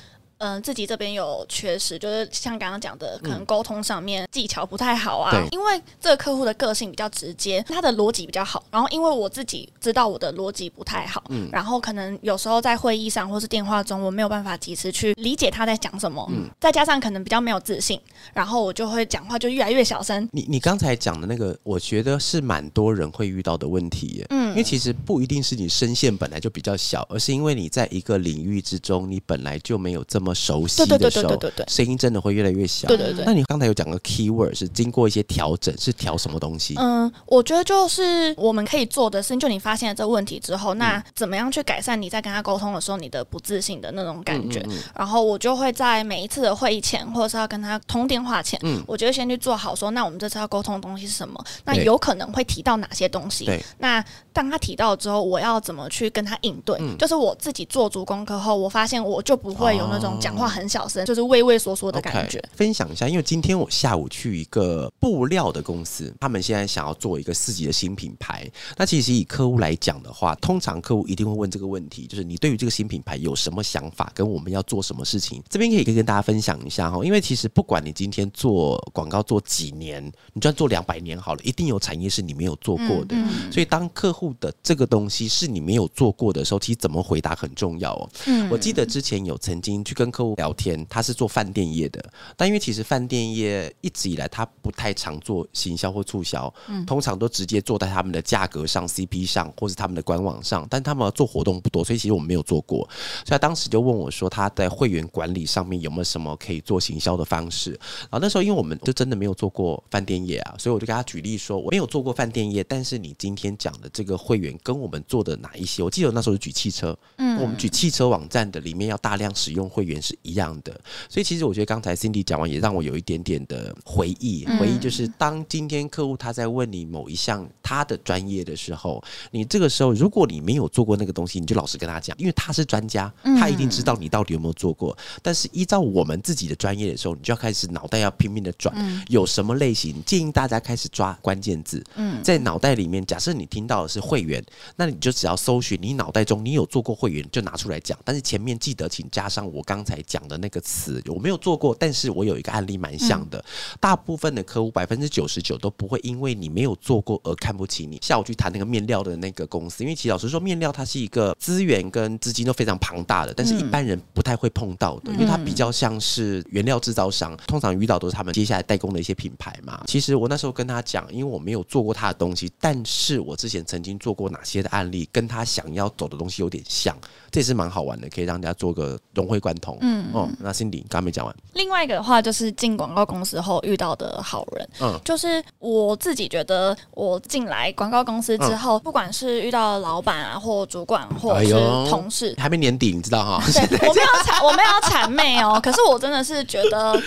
嗯，自己这边有缺失，就是像刚刚讲的，可能沟通上面技巧不太好啊。因为这个客户的个性比较直接，他的逻辑比较好。然后因为我自己知道我的逻辑不太好，嗯，然后可能有时候在会议上或是电话中，我没有办法及时去理解他在讲什么。嗯，再加上可能比较没有自信，然后我就会讲话就越来越小声。你你刚才讲的那个，我觉得是蛮多人会遇到的问题。嗯，因为其实不一定是你声线本来就比较小，而是因为你在一个领域之中，你本来就没有这么熟悉的时候，声音真的会越来越小。对对对。那你刚才有讲个 key word 是经过一些调整，是调什么东西？嗯，我觉得就是我们可以做的事情，就你发现了这个问题之后，那怎么样去改善你在跟他沟通的时候你的不自信的那种感觉？然后我就会在每一次的会议前，或者是要跟他通电话前，嗯，我觉得先去做好说，那我们这次要沟通的东西是什么？那有可能会提到哪些东西？对，那。当他提到之后，我要怎么去跟他应对？就是我自己做足功课后，我发现我就不会有那种讲话很小声，就是畏畏缩缩的感觉。分享一下，因为今天我下午去一个布料的公司，他们现在想要做一个自己的新品牌。那其实以客户来讲的话，通常客户一定会问这个问题，就是你对于这个新品牌有什么想法，跟我们要做什么事情？这边可以可以跟大家分享一下哈，因为其实不管你今天做广告做几年，你就算做两百年好了，一定有产业是你没有做过的。所以当客户的这个东西是你没有做过的时候，其实怎么回答很重要哦。嗯，我记得之前有曾经去跟客户聊天，他是做饭店业的，但因为其实饭店业一直以来他不太常做行销或促销，嗯，通常都直接做在他们的价格上、CP 上，或是他们的官网上，但他们做活动不多，所以其实我们没有做过。所以他当时就问我说，他在会员管理上面有没有什么可以做行销的方式？然后那时候因为我们就真的没有做过饭店业啊，所以我就给他举例说，我没有做过饭店业，但是你今天讲的这个会员。跟我们做的哪一些？我记得那时候是举汽车，嗯，我们举汽车网站的里面要大量使用会员是一样的。所以其实我觉得刚才 Cindy 讲完也让我有一点点的回忆，回忆就是当今天客户他在问你某一项他的专业的时候，你这个时候如果你没有做过那个东西，你就老实跟他讲，因为他是专家，他一定知道你到底有没有做过。但是依照我们自己的专业的时候，你就要开始脑袋要拼命的转，有什么类型建议大家开始抓关键字，嗯，在脑袋里面，假设你听到的是会员。那你就只要搜寻你脑袋中你有做过会员，就拿出来讲。但是前面记得请加上我刚才讲的那个词，我没有做过，但是我有一个案例蛮像的。大部分的客户百分之九十九都不会因为你没有做过而看不起你。下午去谈那个面料的那个公司，因为其实老实说，面料它是一个资源跟资金都非常庞大的，但是一般人不太会碰到的，因为它比较像是原料制造商，通常遇到都是他们接下来代工的一些品牌嘛。其实我那时候跟他讲，因为我没有做过他的东西，但是我之前曾经做过哪些。的案例跟他想要走的东西有点像，这也是蛮好玩的，可以让大家做个融会贯通。嗯，哦，那 Cindy 刚刚没讲完。另外一个的话，就是进广告公司后遇到的好人。嗯，就是我自己觉得，我进来广告公司之后，不管是遇到老板啊，或主管，或者是同事，还没年底，你知道哈？对，我没有谄，我没有谄媚哦。可是我真的是觉得。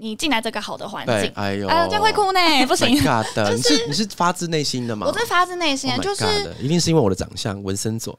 你进来这个好的环境，哎呦，这样会哭呢，不行。你是你是发自内心的吗？我是发自内心，就是一定是因为我的长相，纹身左。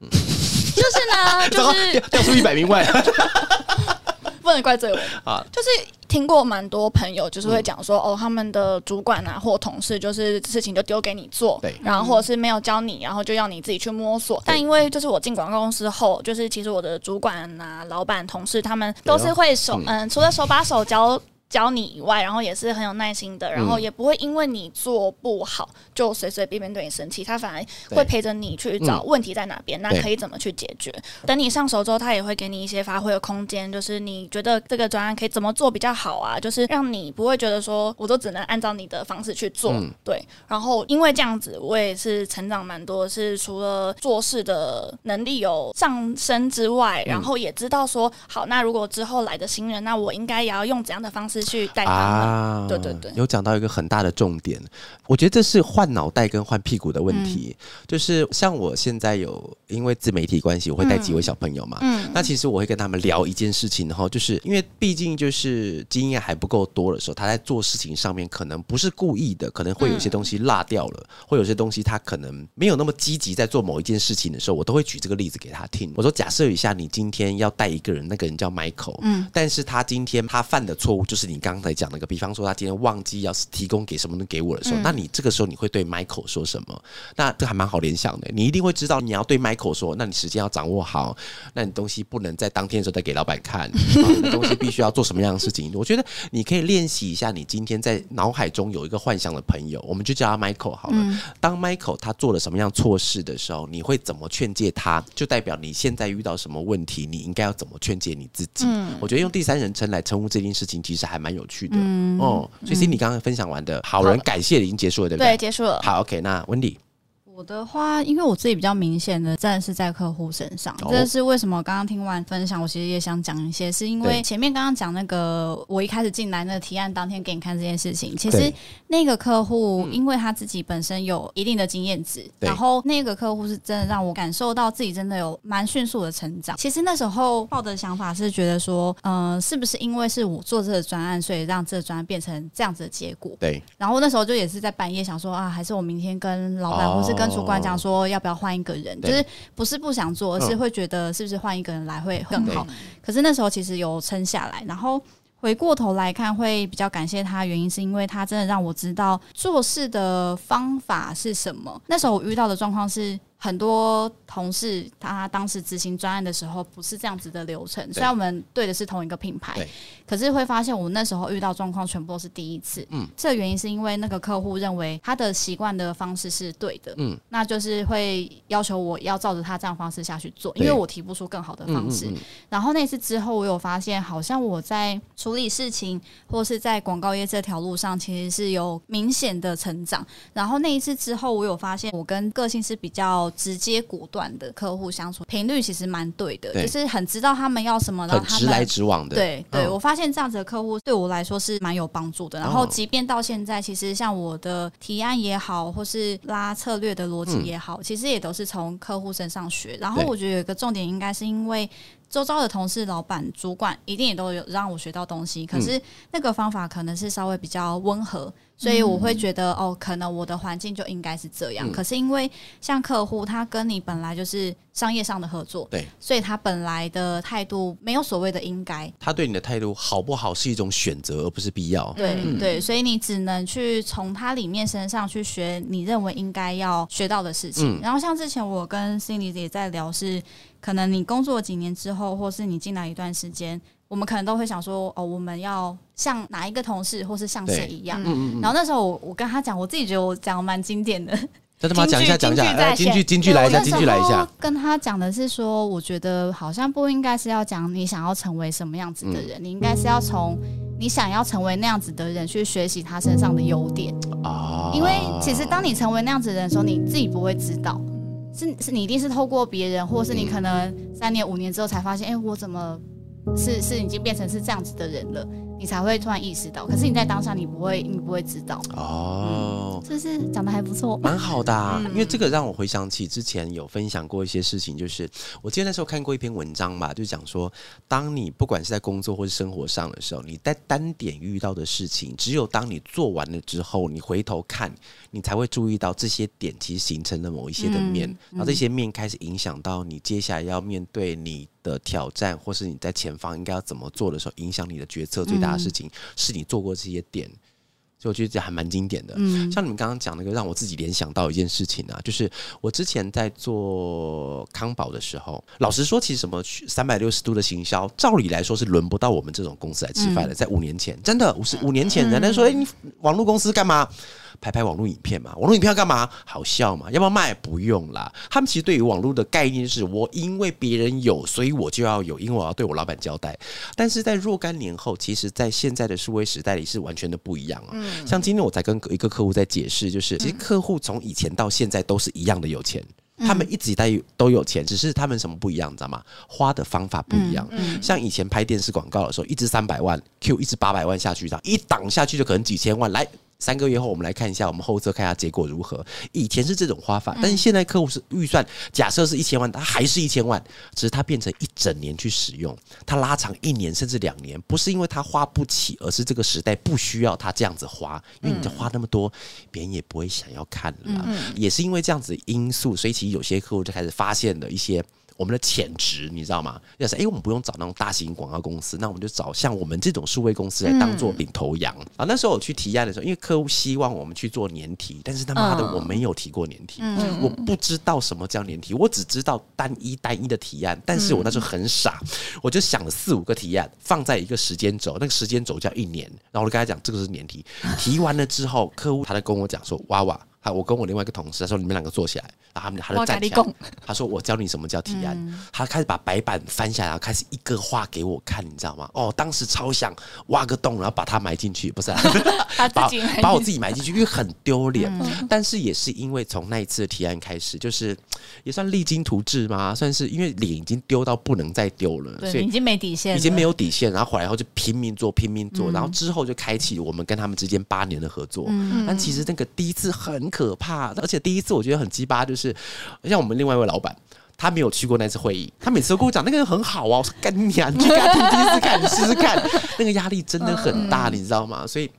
嗯，就是呢，就是掉出一百名外，不能怪罪我啊。就是听过蛮多朋友，就是会讲说，哦，他们的主管啊或同事，就是事情就丢给你做，对，然后或者是没有教你，然后就要你自己去摸索。但因为就是我进广告公司后，就是其实我的主管啊、老板、同事他们都是会手，嗯，除了手把手教。教你以外，然后也是很有耐心的，然后也不会因为你做不好就随随便便对你生气，他反而会陪着你去找问题在哪边，那可以怎么去解决。等你上手之后，他也会给你一些发挥的空间，就是你觉得这个专案可以怎么做比较好啊？就是让你不会觉得说我都只能按照你的方式去做，对。然后因为这样子，我也是成长蛮多，是除了做事的能力有上升之外，然后也知道说好，那如果之后来的新人，那我应该也要用怎样的方式。去带他们，对对对，有讲到一个很大的重点，我觉得这是换脑袋跟换屁股的问题。就是像我现在有因为自媒体关系，我会带几位小朋友嘛，嗯，那其实我会跟他们聊一件事情，然后就是因为毕竟就是经验还不够多的时候，他在做事情上面可能不是故意的，可能会有些东西落掉了，会有些东西他可能没有那么积极在做某一件事情的时候，我都会举这个例子给他听。我说，假设一下，你今天要带一个人，那个人叫 Michael，嗯，但是他今天他犯的错误就是。你刚才讲那个，比方说他今天忘记要提供给什么东西给我的时候，那你这个时候你会对 Michael 说什么？那这还蛮好联想的，你一定会知道你要对 Michael 说，那你时间要掌握好，那你东西不能在当天的时候再给老板看，东西必须要做什么样的事情？我觉得你可以练习一下，你今天在脑海中有一个幻想的朋友，我们就叫他 Michael 好了。当 Michael 他做了什么样错事的时候，你会怎么劝诫他？就代表你现在遇到什么问题，你应该要怎么劝诫你自己？我觉得用第三人称来称呼这件事情，其实还蛮有趣的哦。所以，你刚刚分享完的好人感谢已经结束了，对不对？对，结束了。好，OK，那温迪。我的话，因为我自己比较明显的，真的是在客户身上。这是为什么？刚刚听完分享，我其实也想讲一些，是因为前面刚刚讲那个，我一开始进来那个提案当天给你看这件事情，其实那个客户，因为他自己本身有一定的经验值，然后那个客户是真的让我感受到自己真的有蛮迅速的成长。其实那时候抱的想法是觉得说，嗯，是不是因为是我做这个专案，所以让这个专案变成这样子的结果？对。然后那时候就也是在半夜想说啊，还是我明天跟老板或是跟主管讲说要不要换一个人，就是不是不想做，而是会觉得是不是换一个人来会更好。可是那时候其实有撑下来，然后回过头来看会比较感谢他，原因是因为他真的让我知道做事的方法是什么。那时候我遇到的状况是。很多同事他当时执行专案的时候不是这样子的流程，虽然我们对的是同一个品牌，可是会发现我们那时候遇到状况全部都是第一次。嗯，这个原因是因为那个客户认为他的习惯的方式是对的，嗯，那就是会要求我要照着他这样方式下去做，因为我提不出更好的方式。然后那次之后，我有发现好像我在处理事情或是在广告业这条路上其实是有明显的成长。然后那一次之后，我有发现我跟个性是比较。直接果断的客户相处频率其实蛮对的，就是很知道他们要什么，然后直来直往的。对对，我发现这样子的客户对我来说是蛮有帮助的。然后，即便到现在，其实像我的提案也好，或是拉策略的逻辑也好，其实也都是从客户身上学。然后，我觉得有一个重点，应该是因为周遭的同事、老板、主管一定也都有让我学到东西，可是那个方法可能是稍微比较温和。所以我会觉得哦，可能我的环境就应该是这样。可是因为像客户，他跟你本来就是商业上的合作，对，所以他本来的态度没有所谓的应该。他对你的态度好不好是一种选择，而不是必要。对对，所以你只能去从他里面身上去学你认为应该要学到的事情。然后像之前我跟心理也在聊，是可能你工作几年之后，或是你进来一段时间。我们可能都会想说，哦，我们要像哪一个同事，或是像谁一样。然后那时候我我跟他讲，我自己觉得我讲蛮经典的。真的吗？讲一下，讲一下，京剧，京剧来一下，京剧来一下。跟他讲的是说，我觉得好像不应该是要讲你想要成为什么样子的人，你应该是要从你想要成为那样子的人去学习他身上的优点啊。因为其实当你成为那样子的人的时候，你自己不会知道，是是你一定是透过别人，或是你可能三年五年之后才发现，哎，我怎么？是是已经变成是这样子的人了，你才会突然意识到。可是你在当下，你不会，你不会知道。哦，这是讲的还不错，蛮好的啊。因为这个让我回想起之前有分享过一些事情，就是我记得那时候看过一篇文章吧，就讲说，当你不管是在工作或是生活上的时候，你在单点遇到的事情，只有当你做完了之后，你回头看，你才会注意到这些点其实形成了某一些的面，然后这些面开始影响到你接下来要面对你。的挑战，或是你在前方应该要怎么做的时候，影响你的决策最大的事情，是你做过这些点，所以我觉得这还蛮经典的。嗯，像你们刚刚讲那个，让我自己联想到一件事情啊，就是我之前在做康宝的时候，老实说，其实什么三百六十度的行销，照理来说是轮不到我们这种公司来吃饭的。在五年前，真的五十五年前，人家说：“哎，你网络公司干嘛？”拍拍网络影片嘛，网络影片要干嘛？好笑嘛？要不要卖？不用啦。他们其实对于网络的概念是我因为别人有，所以我就要有，因为我要对我老板交代。但是在若干年后，其实，在现在的数位时代里是完全的不一样啊。像今天我在跟一个客户在解释，就是其实客户从以前到现在都是一样的有钱，他们一直在都有钱，只是他们什么不一样，你知道吗？花的方法不一样。像以前拍电视广告的时候，一支三百万，Q 一支八百万下去，这样一档下去就可能几千万来。三个月后，我们来看一下我们后侧看一下结果如何。以前是这种花法，但是现在客户是预算，假设是一千万，它还是一千万，只是它变成一整年去使用，它拉长一年甚至两年，不是因为他花不起，而是这个时代不需要他这样子花，因为你花那么多，别人也不会想要看了。也是因为这样子因素，所以其实有些客户就开始发现了一些。我们的潜质，你知道吗？要是哎，我们不用找那种大型广告公司，那我们就找像我们这种数位公司来当做领头羊啊。那时候我去提案的时候，因为客户希望我们去做年提，但是他妈的我没有提过年提，我不知道什么叫年提，我只知道单一单一的提案。但是我那时候很傻，我就想了四五个提案放在一个时间轴，那个时间轴叫一年，然后我就跟他讲这个是年提，提完了之后，客户他在跟我讲说哇哇。好，我跟我另外一个同事，他说你们两个坐起来，然后他们他就站起来，他说我教你什么叫提案，他开始把白板翻下来，然后开始一个画给我看，你知道吗？哦，当时超想挖个洞，然后把它埋进去，不是，把把我自己埋进去，因为很丢脸。但是也是因为从那一次的提案开始，就是也算励精图治嘛，算是因为脸已经丢到不能再丢了，所以已经没底线，已经没有底线。然后回来后就拼命做，拼命做，然后之后就开启我们跟他们之间八年的合作。但其实那个第一次很。可怕，而且第一次我觉得很鸡巴，就是像我们另外一位老板，他没有去过那次会议，他每次都跟我讲那个人很好啊，我说干你啊，你去他听第一次看，你试试看，那个压力真的很大，你知道吗？所以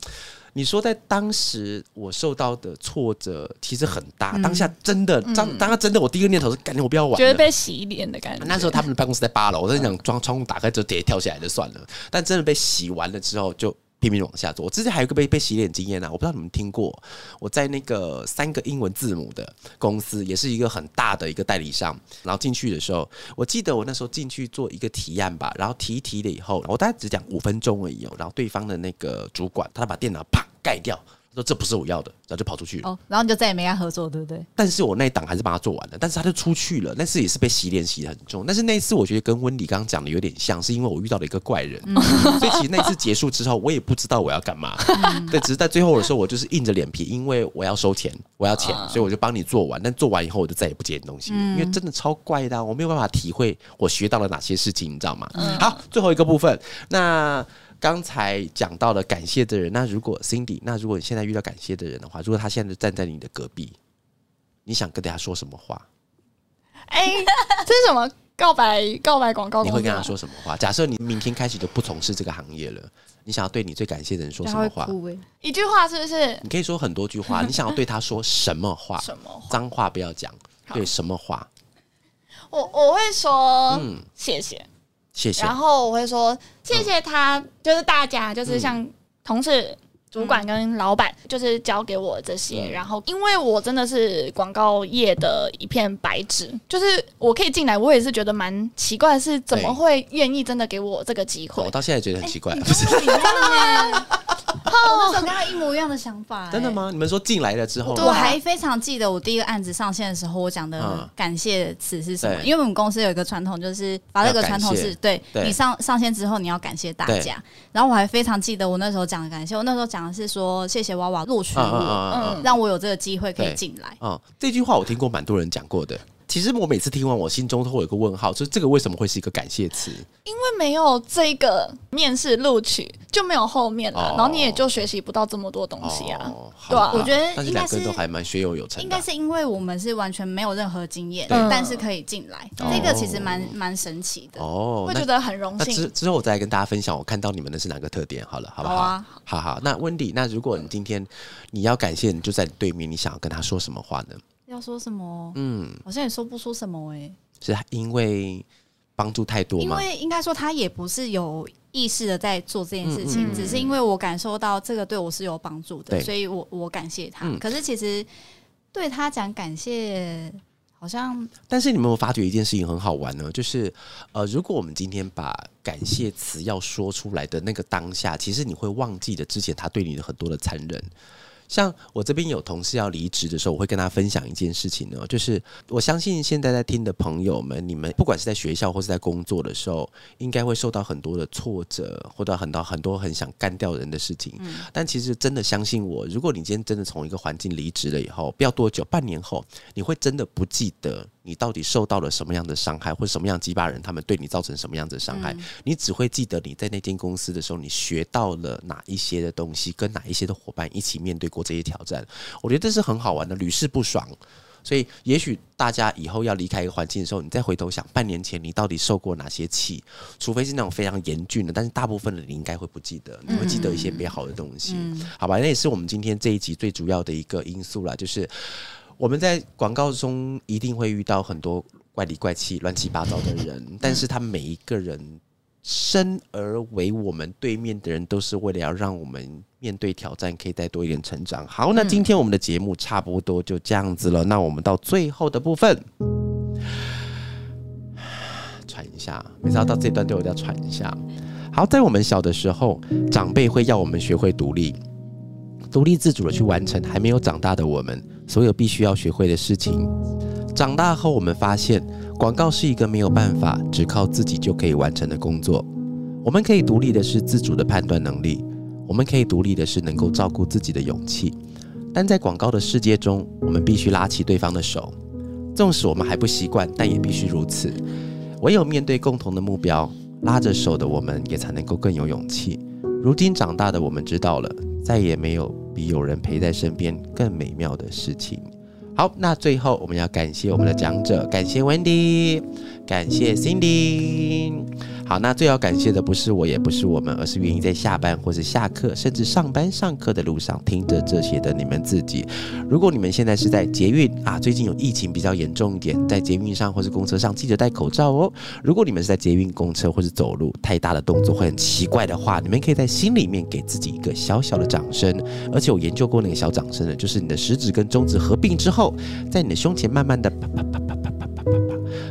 你说在当时我受到的挫折其实很大，当下真的当当下真的我第一个念头是干你我不要玩，觉得被洗脸的感觉。那时候他们的办公室在八楼，我在想装窗户打开就直接跳下来就算了，但真的被洗完了之后就。拼命往下做。我之前还有个被被洗脸经验呢，我不知道你们听过。我在那个三个英文字母的公司，也是一个很大的一个代理商。然后进去的时候，我记得我那时候进去做一个提案吧，然后提提了以后，我大概只讲五分钟而已哦。然后对方的那个主管，他把电脑啪盖掉。说这不是我要的，然后就跑出去了。哦，然后你就再也没跟他合作，对不对？但是我那一档还是帮他做完了，但是他就出去了。那次也是被洗脸洗的很重。但是那一次我觉得跟温迪刚刚讲的有点像，是因为我遇到了一个怪人，所以其实那次结束之后，我也不知道我要干嘛。对，只是在最后的时候，我就是硬着脸皮，因为我要收钱，我要钱，所以我就帮你做完。但做完以后，我就再也不接你东西，因为真的超怪的，我没有办法体会我学到了哪些事情，你知道吗？好，最后一个部分，那。刚才讲到了感谢的人，那如果 Cindy，那如果你现在遇到感谢的人的话，如果他现在站在你的隔壁，你想跟大家说什么话？哎，这是什么告白告白广告？你会跟他说什么话？假设你明天开始就不从事这个行业了，你想要对你最感谢的人说什么话？一句话是不是？你可以说很多句话。你想要对他说什么话？什么脏话不要讲？对什么话？我我会说，嗯，谢谢。谢谢。然后我会说谢谢他，就是大家，就是像同事。主管跟老板就是交给我这些，然后因为我真的是广告业的一片白纸，就是我可以进来，我也是觉得蛮奇怪，是怎么会愿意真的给我这个机会？我到现在觉得很奇怪，不是真的吗？我跟他一模一样的想法，真的吗？你们说进来了之后，我还非常记得我第一个案子上线的时候，我讲的感谢词是什么？因为我们公司有一个传统，就是把这个传统是对你上上线之后，你要感谢大家。然后我还非常记得我那时候讲的感谢，我那时候讲的。是说谢谢娃娃录取我，让我有这个机会可以进来。嗯，这句话我听过蛮多人讲过的。其实我每次听完，我心中都会有个问号，就是这个为什么会是一个感谢词？因为没有这个面试录取，就没有后面了，然后你也就学习不到这么多东西啊。对啊，我觉得应该是两个都还蛮学有有成。应该是因为我们是完全没有任何经验，但是可以进来，这个其实蛮蛮神奇的哦，会觉得很荣幸。之之后我再跟大家分享，我看到你们的是哪个特点？好了，好不好？好好。那温迪，那如果你今天你要感谢，你就在你对面，你想要跟他说什么话呢？要说什么？嗯，好像也说不出什么哎。是因为帮助太多吗？因为应该说他也不是有意识的在做这件事情，只是因为我感受到这个对我是有帮助的，所以我我感谢他。可是其实对他讲感谢，好像……但是你有没有发觉一件事情很好玩呢？就是呃，如果我们今天把感谢词要说出来的那个当下，其实你会忘记了之前他对你的很多的残忍。像我这边有同事要离职的时候，我会跟他分享一件事情呢，就是我相信现在在听的朋友们，你们不管是在学校或是在工作的时候，应该会受到很多的挫折，或者很多很多很想干掉人的事情。但其实真的相信我，如果你今天真的从一个环境离职了以后，不要多久，半年后，你会真的不记得。你到底受到了什么样的伤害，或者什么样鸡巴人他们对你造成什么样的伤害？你只会记得你在那间公司的时候，你学到了哪一些的东西，跟哪一些的伙伴一起面对过这些挑战。我觉得这是很好玩的，屡试不爽。所以，也许大家以后要离开一个环境的时候，你再回头想，半年前你到底受过哪些气？除非是那种非常严峻的，但是大部分的你应该会不记得，你会记得一些美好的东西，好吧？那也是我们今天这一集最主要的一个因素了，就是。我们在广告中一定会遇到很多怪里怪气、乱七八糟的人，但是他每一个人生而为我们对面的人，都是为了要让我们面对挑战可以再多一点成长。好，那今天我们的节目差不多就这样子了。那我们到最后的部分，喘一下，每次要到这段都有要喘一下。好，在我们小的时候，长辈会要我们学会独立。独立自主的去完成还没有长大的我们所有必须要学会的事情。长大后，我们发现广告是一个没有办法只靠自己就可以完成的工作。我们可以独立的是自主的判断能力，我们可以独立的是能够照顾自己的勇气。但在广告的世界中，我们必须拉起对方的手，纵使我们还不习惯，但也必须如此。唯有面对共同的目标，拉着手的我们也才能够更有勇气。如今长大的我们知道了，再也没有。有人陪在身边更美妙的事情。好，那最后我们要感谢我们的讲者，感谢 Wendy，感谢 Cindy。好那最要感谢的不是我也不是我们而是愿意在下班或是下课甚至上班上课的路上听着这些的你们自己。如果你们现在是在捷运啊最近有疫情比较严重一点在捷运上或是公车上记得戴口罩哦。如果你们是在捷运公车或者走路太大的动作会很奇怪的话你们可以在心里面给自己一个小小的掌声。而且我研究过那个小掌声的就是你的食指跟中指合并之后在你的胸前慢慢的啪啪啪啪啪啪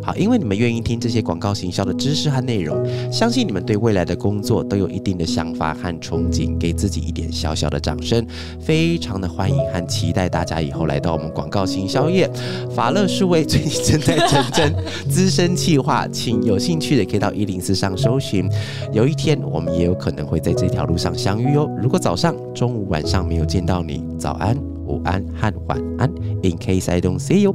好，因为你们愿意听这些广告行销的知识和内容，相信你们对未来的工作都有一定的想法和憧憬，给自己一点小小的掌声，非常的欢迎和期待大家以后来到我们广告行销业。法乐数位最近正在成真资深企划，请有兴趣的可以到一零四上搜寻。有一天我们也有可能会在这条路上相遇哦。如果早上、中午、晚上没有见到你，早安、午安和晚安。In case I don't see you,